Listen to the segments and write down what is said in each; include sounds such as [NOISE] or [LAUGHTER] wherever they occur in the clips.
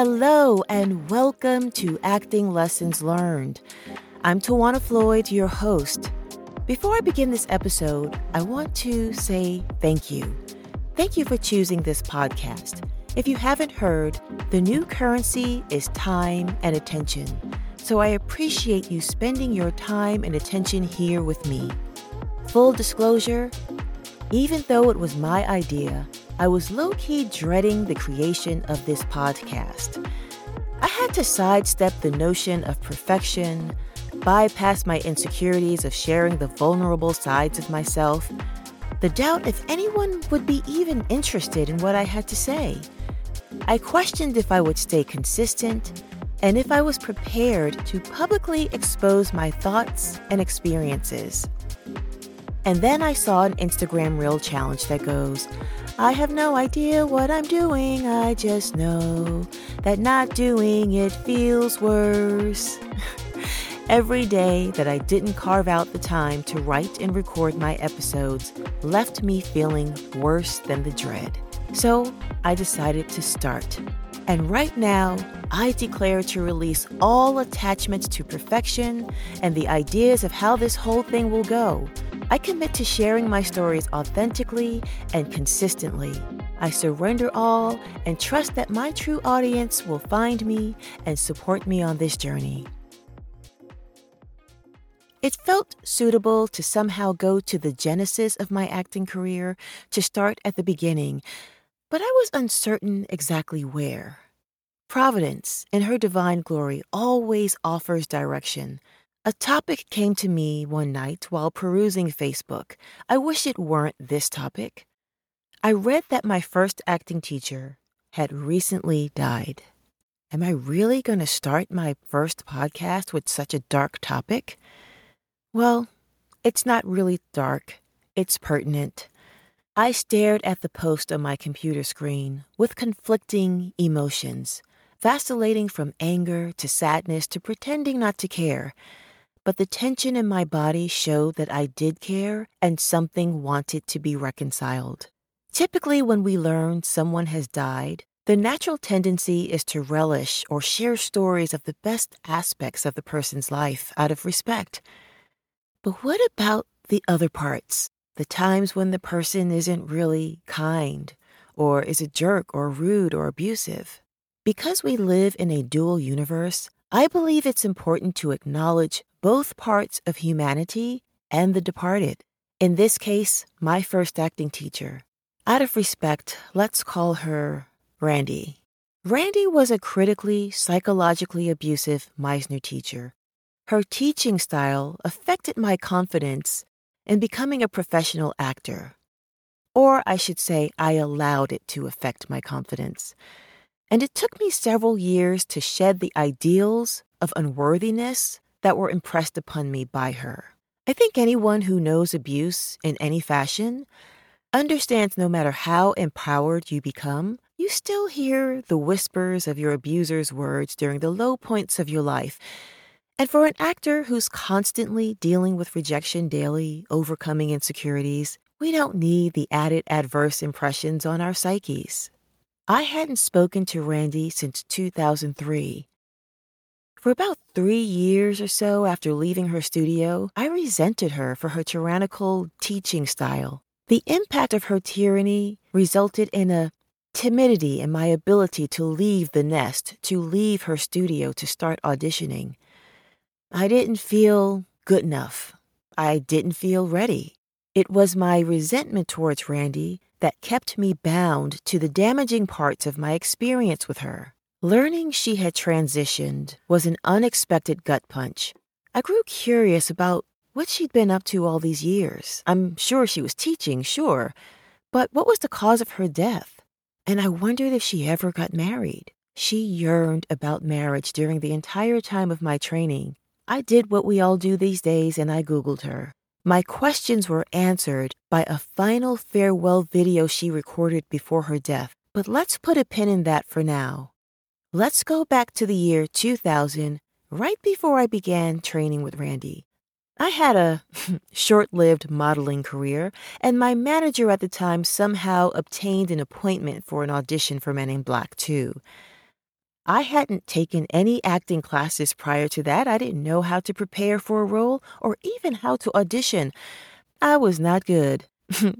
Hello, and welcome to Acting Lessons Learned. I'm Tiwana Floyd, your host. Before I begin this episode, I want to say thank you. Thank you for choosing this podcast. If you haven't heard, the new currency is time and attention. So I appreciate you spending your time and attention here with me. Full disclosure, even though it was my idea, I was low key dreading the creation of this podcast. I had to sidestep the notion of perfection, bypass my insecurities of sharing the vulnerable sides of myself, the doubt if anyone would be even interested in what I had to say. I questioned if I would stay consistent and if I was prepared to publicly expose my thoughts and experiences. And then I saw an Instagram Reel challenge that goes, I have no idea what I'm doing, I just know that not doing it feels worse. [LAUGHS] Every day that I didn't carve out the time to write and record my episodes left me feeling worse than the dread. So I decided to start. And right now, I declare to release all attachments to perfection and the ideas of how this whole thing will go I commit to sharing my stories authentically and consistently. I surrender all and trust that my true audience will find me and support me on this journey. It felt suitable to somehow go to the genesis of my acting career, to start at the beginning, but I was uncertain exactly where. Providence, in her divine glory, always offers direction. A topic came to me one night while perusing Facebook. I wish it weren't this topic. I read that my first acting teacher had recently died. Am I really going to start my first podcast with such a dark topic? Well, it's not really dark, it's pertinent. I stared at the post on my computer screen with conflicting emotions, vacillating from anger to sadness to pretending not to care but the tension in my body showed that I did care and something wanted to be reconciled. Typically, when we learn someone has died, the natural tendency is to relish or share stories of the best aspects of the person's life out of respect. But what about the other parts? The times when the person isn't really kind, or is a jerk, or rude, or abusive? Because we live in a dual universe, I believe it's important to acknowledge both parts of humanity and the departed. In this case, my first acting teacher. Out of respect, let's call her Randy. Randy was a critically, psychologically abusive Meisner teacher. Her teaching style affected my confidence in becoming a professional actor. Or I should say, I allowed it to affect my confidence. And it took me several years to shed the ideals of unworthiness that were impressed upon me by her. I think anyone who knows abuse in any fashion understands no matter how empowered you become, you still hear the whispers of your abuser's words during the low points of your life. And for an actor who's constantly dealing with rejection daily, overcoming insecurities, we don't need the added adverse impressions on our psyches. I hadn't spoken to Randy since 2003, for about three years or so after leaving her studio, I resented her for her tyrannical teaching style. The impact of her tyranny resulted in a timidity in my ability to leave the nest, to leave her studio to start auditioning. I didn't feel good enough. I didn't feel ready. It was my resentment towards Randy that kept me bound to the damaging parts of my experience with her. Learning she had transitioned was an unexpected gut punch. I grew curious about what she'd been up to all these years. I'm sure she was teaching, sure, but what was the cause of her death? And I wondered if she ever got married. She yearned about marriage during the entire time of my training. I did what we all do these days and I Googled her. My questions were answered by a final farewell video she recorded before her death. But let's put a pin in that for now. Let's go back to the year 2000, right before I began training with Randy. I had a [LAUGHS] short lived modeling career, and my manager at the time somehow obtained an appointment for an audition for Men in Black 2. I hadn't taken any acting classes prior to that. I didn't know how to prepare for a role or even how to audition. I was not good. [LAUGHS]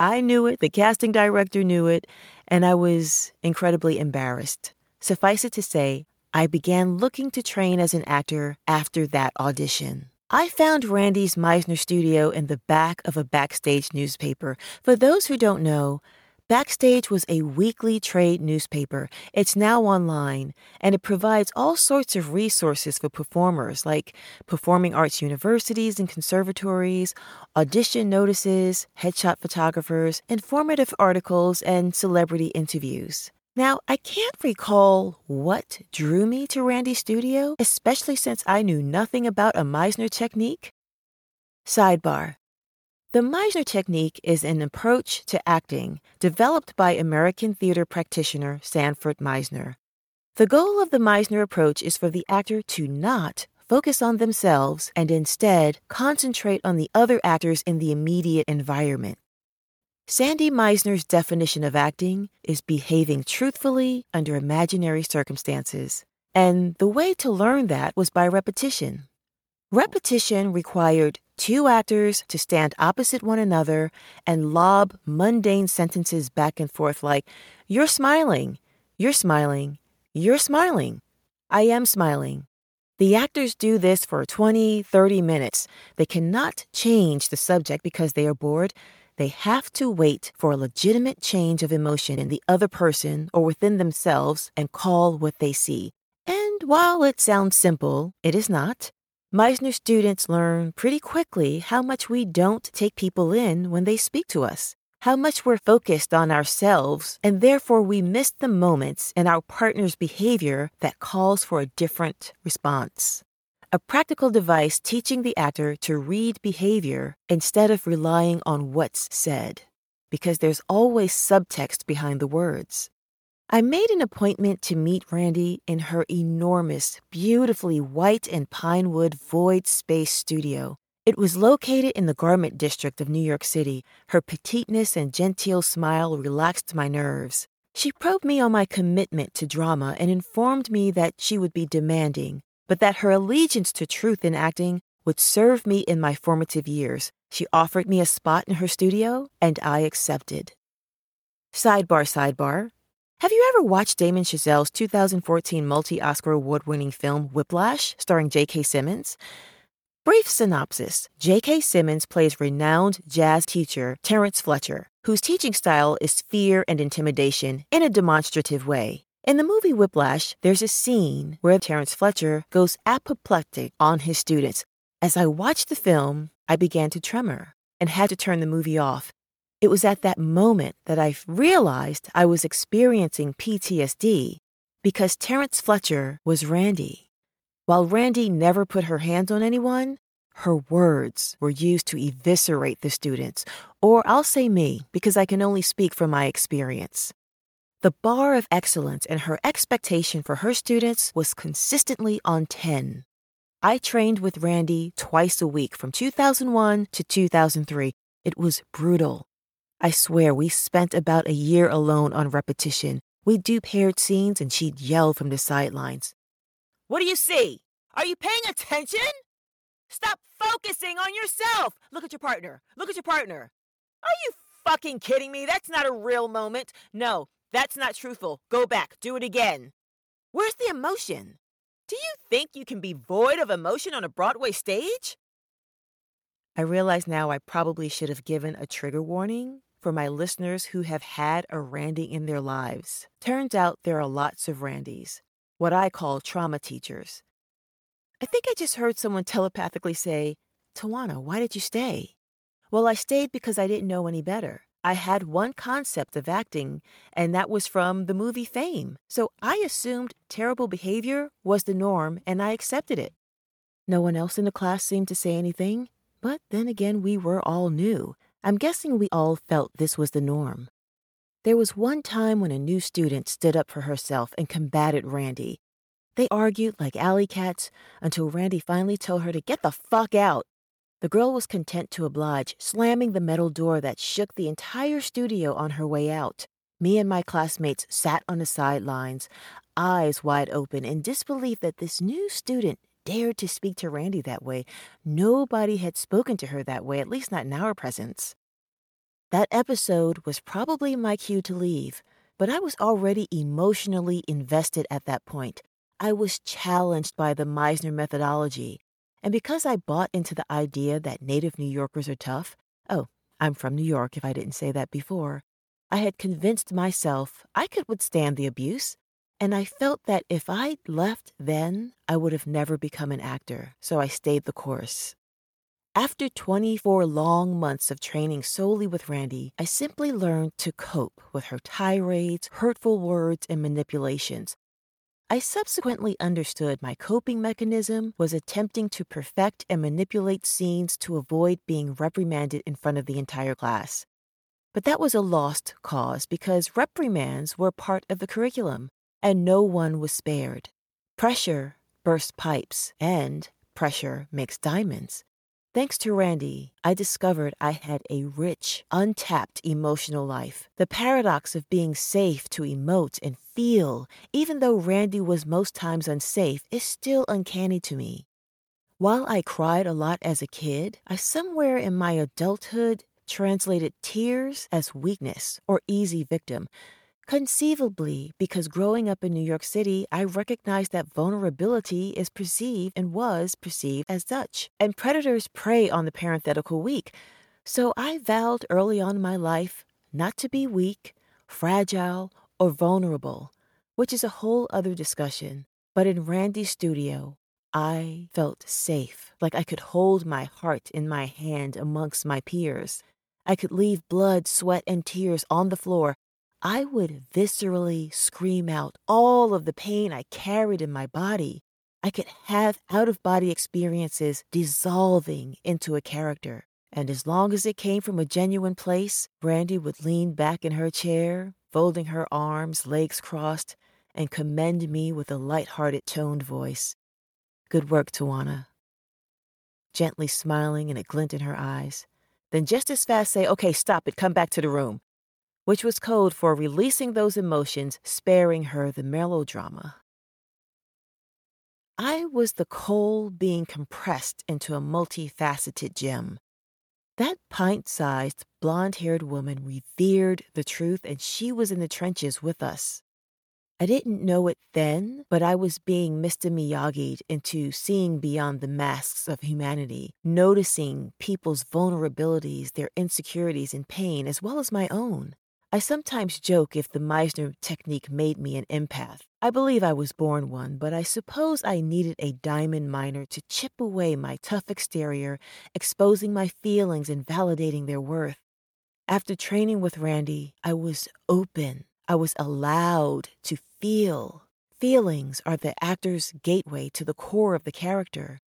I knew it, the casting director knew it, and I was incredibly embarrassed. Suffice it to say, I began looking to train as an actor after that audition. I found Randy's Meisner studio in the back of a backstage newspaper. For those who don't know, Backstage was a weekly trade newspaper. It's now online, and it provides all sorts of resources for performers like performing arts universities and conservatories, audition notices, headshot photographers, informative articles, and celebrity interviews. Now, I can't recall what drew me to Randy's studio, especially since I knew nothing about a Meisner technique. Sidebar the Meisner technique is an approach to acting developed by American theater practitioner Sanford Meisner. The goal of the Meisner approach is for the actor to not focus on themselves and instead concentrate on the other actors in the immediate environment. Sandy Meisner's definition of acting is behaving truthfully under imaginary circumstances. And the way to learn that was by repetition. Repetition required two actors to stand opposite one another and lob mundane sentences back and forth like, You're smiling, you're smiling, you're smiling, I am smiling. The actors do this for 20, 30 minutes. They cannot change the subject because they are bored. They have to wait for a legitimate change of emotion in the other person or within themselves and call what they see. And while it sounds simple, it is not. Meisner students learn pretty quickly how much we don't take people in when they speak to us, how much we're focused on ourselves, and therefore we miss the moments in our partner's behavior that calls for a different response. A practical device teaching the actor to read behavior instead of relying on what's said, because there's always subtext behind the words. I made an appointment to meet Randy in her enormous, beautifully white and pine wood void space studio. It was located in the garment district of New York City. Her petiteness and genteel smile relaxed my nerves. She probed me on my commitment to drama and informed me that she would be demanding, but that her allegiance to truth in acting would serve me in my formative years. She offered me a spot in her studio, and I accepted. Sidebar, sidebar. Have you ever watched Damien Chazelle's 2014 multi Oscar award winning film Whiplash, starring J.K. Simmons? Brief synopsis J.K. Simmons plays renowned jazz teacher Terence Fletcher, whose teaching style is fear and intimidation in a demonstrative way. In the movie Whiplash, there's a scene where Terence Fletcher goes apoplectic on his students. As I watched the film, I began to tremor and had to turn the movie off it was at that moment that I realized I was experiencing PTSD because Terence Fletcher was Randy. While Randy never put her hands on anyone, her words were used to eviscerate the students, or I'll say me because I can only speak from my experience. The bar of excellence and her expectation for her students was consistently on 10. I trained with Randy twice a week from 2001 to 2003. It was brutal. I swear we spent about a year alone on repetition. We'd do paired scenes and she'd yell from the sidelines. What do you see? Are you paying attention? Stop focusing on yourself. Look at your partner. Look at your partner. Are you fucking kidding me? That's not a real moment. No, that's not truthful. Go back. Do it again. Where's the emotion? Do you think you can be void of emotion on a Broadway stage? I realize now I probably should have given a trigger warning for my listeners who have had a Randy in their lives. Turns out there are lots of Randys, what I call trauma teachers. I think I just heard someone telepathically say, Tiwana, why did you stay? Well, I stayed because I didn't know any better. I had one concept of acting, and that was from the movie Fame. So I assumed terrible behavior was the norm, and I accepted it. No one else in the class seemed to say anything, but then again, we were all new. I'm guessing we all felt this was the norm. There was one time when a new student stood up for herself and combated Randy. They argued like alley cats until Randy finally told her to get the fuck out. The girl was content to oblige, slamming the metal door that shook the entire studio on her way out. Me and my classmates sat on the sidelines, eyes wide open in disbelief that this new student dared to speak to Randy that way. Nobody had spoken to her that way, at least not in our presence. That episode was probably my cue to leave, but I was already emotionally invested at that point. I was challenged by the Meisner methodology. And because I bought into the idea that native New Yorkers are tough, oh, I'm from New York if I didn't say that before, I had convinced myself I could withstand the abuse. And I felt that if I'd left then, I would have never become an actor, so I stayed the course. After 24 long months of training solely with Randy, I simply learned to cope with her tirades, hurtful words, and manipulations. I subsequently understood my coping mechanism was attempting to perfect and manipulate scenes to avoid being reprimanded in front of the entire class. But that was a lost cause because reprimands were part of the curriculum, and no one was spared. Pressure bursts pipes, and pressure makes diamonds. Thanks to Randy, I discovered I had a rich, untapped emotional life. The paradox of being safe to emote and feel, even though Randy was most times unsafe, is still uncanny to me. While I cried a lot as a kid, I somewhere in my adulthood translated tears as weakness or easy victim, Conceivably, because growing up in New York City, I recognized that vulnerability is perceived and was perceived as such, and predators prey on the parenthetical weak. So I vowed early on in my life not to be weak, fragile, or vulnerable, which is a whole other discussion. But in Randy's studio, I felt safe, like I could hold my heart in my hand amongst my peers. I could leave blood, sweat, and tears on the floor I would viscerally scream out all of the pain I carried in my body. I could have out of body experiences dissolving into a character. And as long as it came from a genuine place, Randy would lean back in her chair, folding her arms, legs crossed, and commend me with a light-hearted toned voice. Good work, Tiwana. Gently smiling and a glint in her eyes. Then just as fast say, okay, stop it, come back to the room which was code for releasing those emotions, sparing her the melodrama. I was the coal being compressed into a multifaceted gem. That pint sized, blonde haired woman revered the truth, and she was in the trenches with us. I didn't know it then, but I was being Mr. Miyagi'd into seeing beyond the masks of humanity, noticing people's vulnerabilities, their insecurities, and pain, as well as my own. I sometimes joke if the Meisner technique made me an empath. I believe I was born one, but I suppose I needed a diamond miner to chip away my tough exterior, exposing my feelings and validating their worth. After training with Randy, I was open. I was allowed to feel. Feelings are the actor's gateway to the core of the character.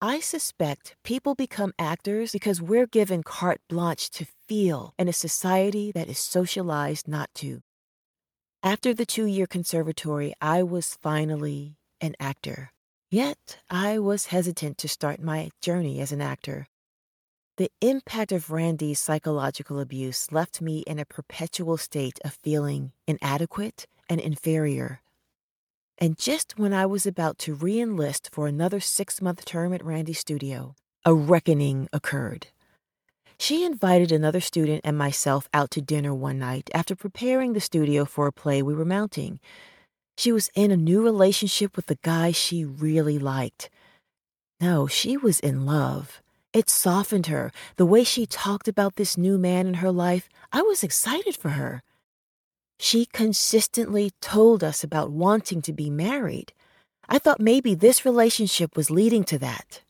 I suspect people become actors because we're given carte blanche to feel in a society that is socialized not to. After the two year conservatory, I was finally an actor. Yet I was hesitant to start my journey as an actor. The impact of Randy's psychological abuse left me in a perpetual state of feeling inadequate and inferior and just when I was about to re enlist for another six month term at Randy's studio, a reckoning occurred. She invited another student and myself out to dinner one night after preparing the studio for a play we were mounting. She was in a new relationship with the guy she really liked. No, she was in love. It softened her. The way she talked about this new man in her life, I was excited for her. She consistently told us about wanting to be married. I thought maybe this relationship was leading to that.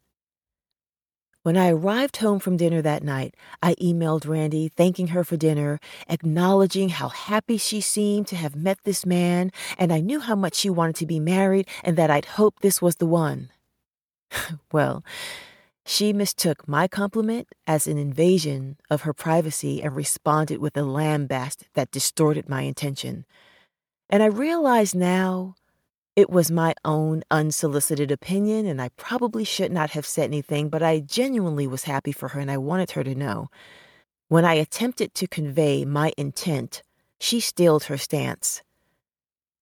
When I arrived home from dinner that night, I emailed Randy thanking her for dinner, acknowledging how happy she seemed to have met this man, and I knew how much she wanted to be married and that I'd hoped this was the one. [LAUGHS] well, she mistook my compliment as an invasion of her privacy and responded with a lambast that distorted my intention. And I realize now it was my own unsolicited opinion, and I probably should not have said anything, but I genuinely was happy for her and I wanted her to know. When I attempted to convey my intent, she steeled her stance.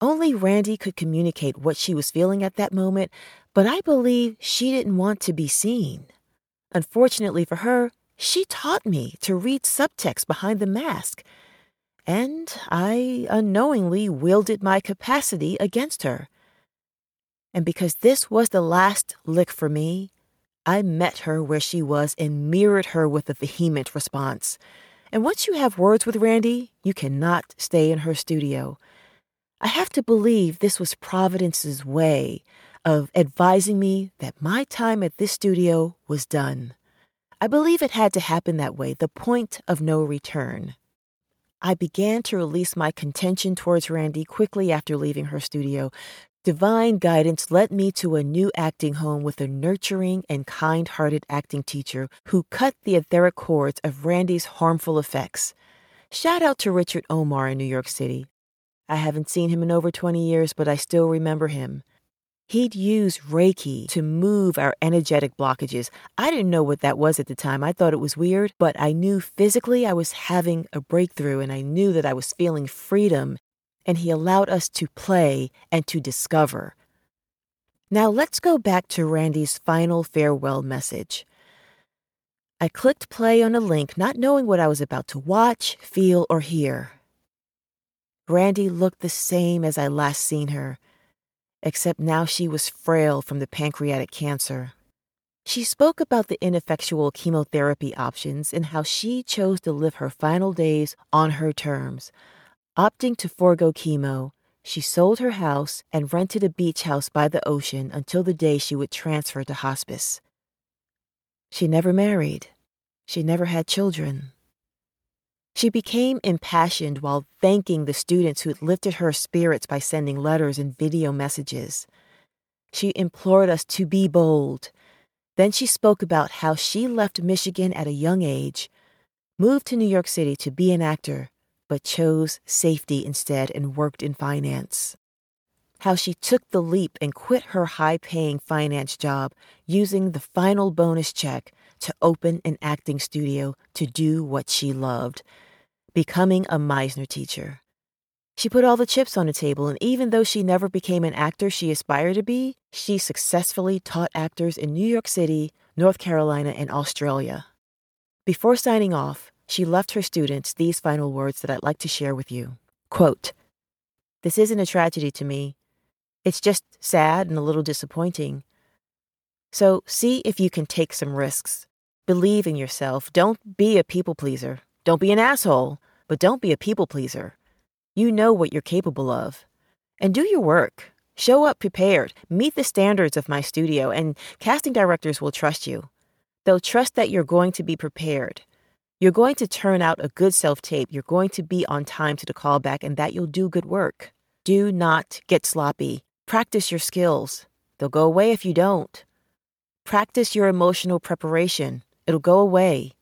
Only Randy could communicate what she was feeling at that moment, but I believe she didn't want to be seen. Unfortunately for her, she taught me to read subtext behind the mask, and I unknowingly wielded my capacity against her. And because this was the last lick for me, I met her where she was and mirrored her with a vehement response. And once you have words with Randy, you cannot stay in her studio. I have to believe this was Providence's way of advising me that my time at this studio was done. I believe it had to happen that way, the point of no return. I began to release my contention towards Randy quickly after leaving her studio. Divine guidance led me to a new acting home with a nurturing and kind hearted acting teacher who cut the etheric cords of Randy's harmful effects. Shout out to Richard Omar in New York City. I haven't seen him in over 20 years, but I still remember him. He'd use Reiki to move our energetic blockages. I didn't know what that was at the time. I thought it was weird, but I knew physically I was having a breakthrough and I knew that I was feeling freedom. And he allowed us to play and to discover. Now let's go back to Randy's final farewell message. I clicked play on a link, not knowing what I was about to watch, feel, or hear. Randy looked the same as I last seen her except now she was frail from the pancreatic cancer. She spoke about the ineffectual chemotherapy options and how she chose to live her final days on her terms. Opting to forego chemo, she sold her house and rented a beach house by the ocean until the day she would transfer to hospice. She never married. She never had children. She became impassioned while thanking the students who had lifted her spirits by sending letters and video messages. She implored us to be bold. Then she spoke about how she left Michigan at a young age, moved to New York City to be an actor, but chose safety instead and worked in finance. How she took the leap and quit her high paying finance job using the final bonus check to open an acting studio to do what she loved becoming a Meisner teacher. She put all the chips on the table, and even though she never became an actor she aspired to be, she successfully taught actors in New York City, North Carolina, and Australia. Before signing off, she left her students these final words that I'd like to share with you. Quote, This isn't a tragedy to me. It's just sad and a little disappointing. So see if you can take some risks. Believe in yourself. Don't be a people pleaser. Don't be an asshole. But don't be a people pleaser. You know what you're capable of. And do your work. Show up prepared. Meet the standards of my studio, and casting directors will trust you. They'll trust that you're going to be prepared. You're going to turn out a good self tape. You're going to be on time to the callback, and that you'll do good work. Do not get sloppy. Practice your skills. They'll go away if you don't. Practice your emotional preparation. It'll go away.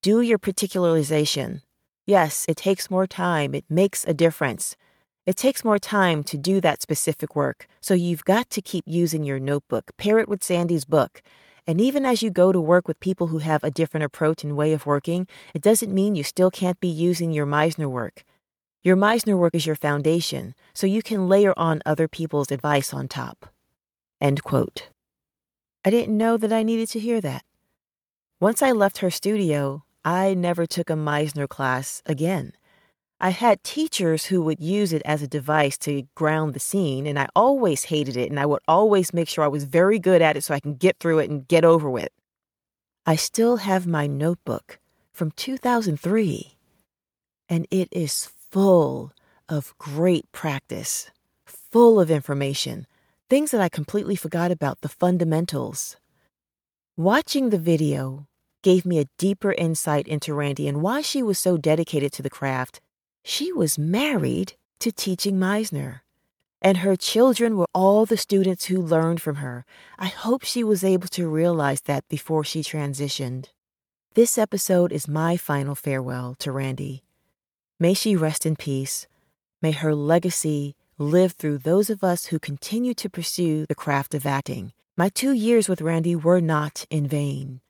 Do your particularization. Yes, it takes more time. It makes a difference. It takes more time to do that specific work, so you've got to keep using your notebook. Pair it with Sandy's book. And even as you go to work with people who have a different approach and way of working, it doesn't mean you still can't be using your Meisner work. Your Meisner work is your foundation, so you can layer on other people's advice on top. End quote. I didn't know that I needed to hear that. Once I left her studio, I never took a Meisner class again. I had teachers who would use it as a device to ground the scene, and I always hated it, and I would always make sure I was very good at it so I can get through it and get over with. I still have my notebook from 2003, and it is full of great practice, full of information, things that I completely forgot about, the fundamentals. Watching the video gave me a deeper insight into Randy and why she was so dedicated to the craft. She was married to teaching Meisner, and her children were all the students who learned from her. I hope she was able to realize that before she transitioned. This episode is my final farewell to Randy. May she rest in peace. May her legacy live through those of us who continue to pursue the craft of acting. My two years with Randy were not in vain.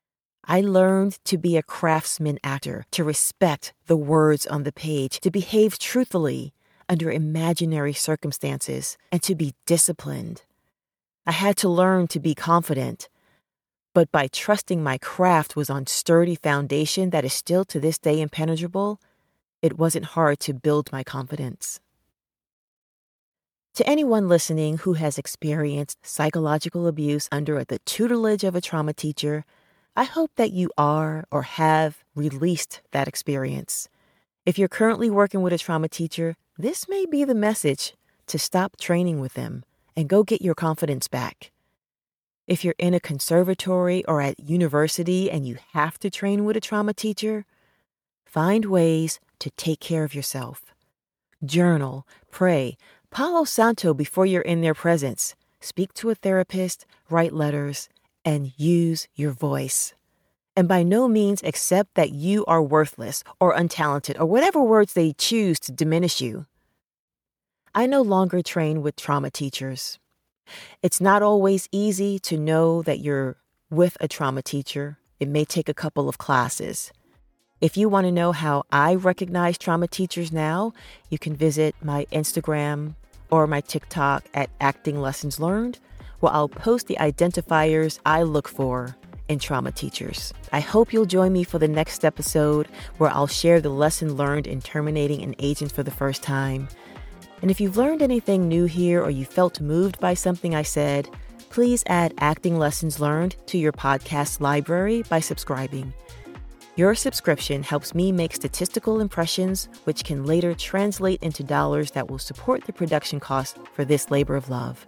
I learned to be a craftsman actor, to respect the words on the page, to behave truthfully, under imaginary circumstances and to be disciplined. I had to learn to be confident. But by trusting my craft was on sturdy foundation that is still to this day impenetrable, it wasn't hard to build my confidence. To anyone listening who has experienced psychological abuse under the tutelage of a trauma teacher, I hope that you are or have released that experience. If you're currently working with a trauma teacher, this may be the message to stop training with them and go get your confidence back. If you're in a conservatory or at university and you have to train with a trauma teacher, find ways to take care of yourself. Journal, pray, Palo Santo before you're in their presence. Speak to a therapist, write letters, and use your voice. And by no means accept that you are worthless or untalented or whatever words they choose to diminish you. I no longer train with trauma teachers. It's not always easy to know that you're with a trauma teacher. It may take a couple of classes. If you want to know how I recognize trauma teachers now, you can visit my Instagram or my TikTok at Acting Lessons Learned, where I'll post the identifiers I look for in trauma teachers. I hope you'll join me for the next episode where I'll share the lesson learned in terminating an agent for the first time. And if you've learned anything new here or you felt moved by something I said, please add Acting Lessons Learned to your podcast library by subscribing. Your subscription helps me make statistical impressions, which can later translate into dollars that will support the production costs for this labor of love.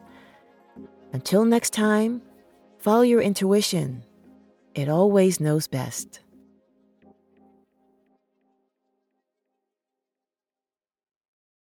Until next time, follow your intuition. It always knows best.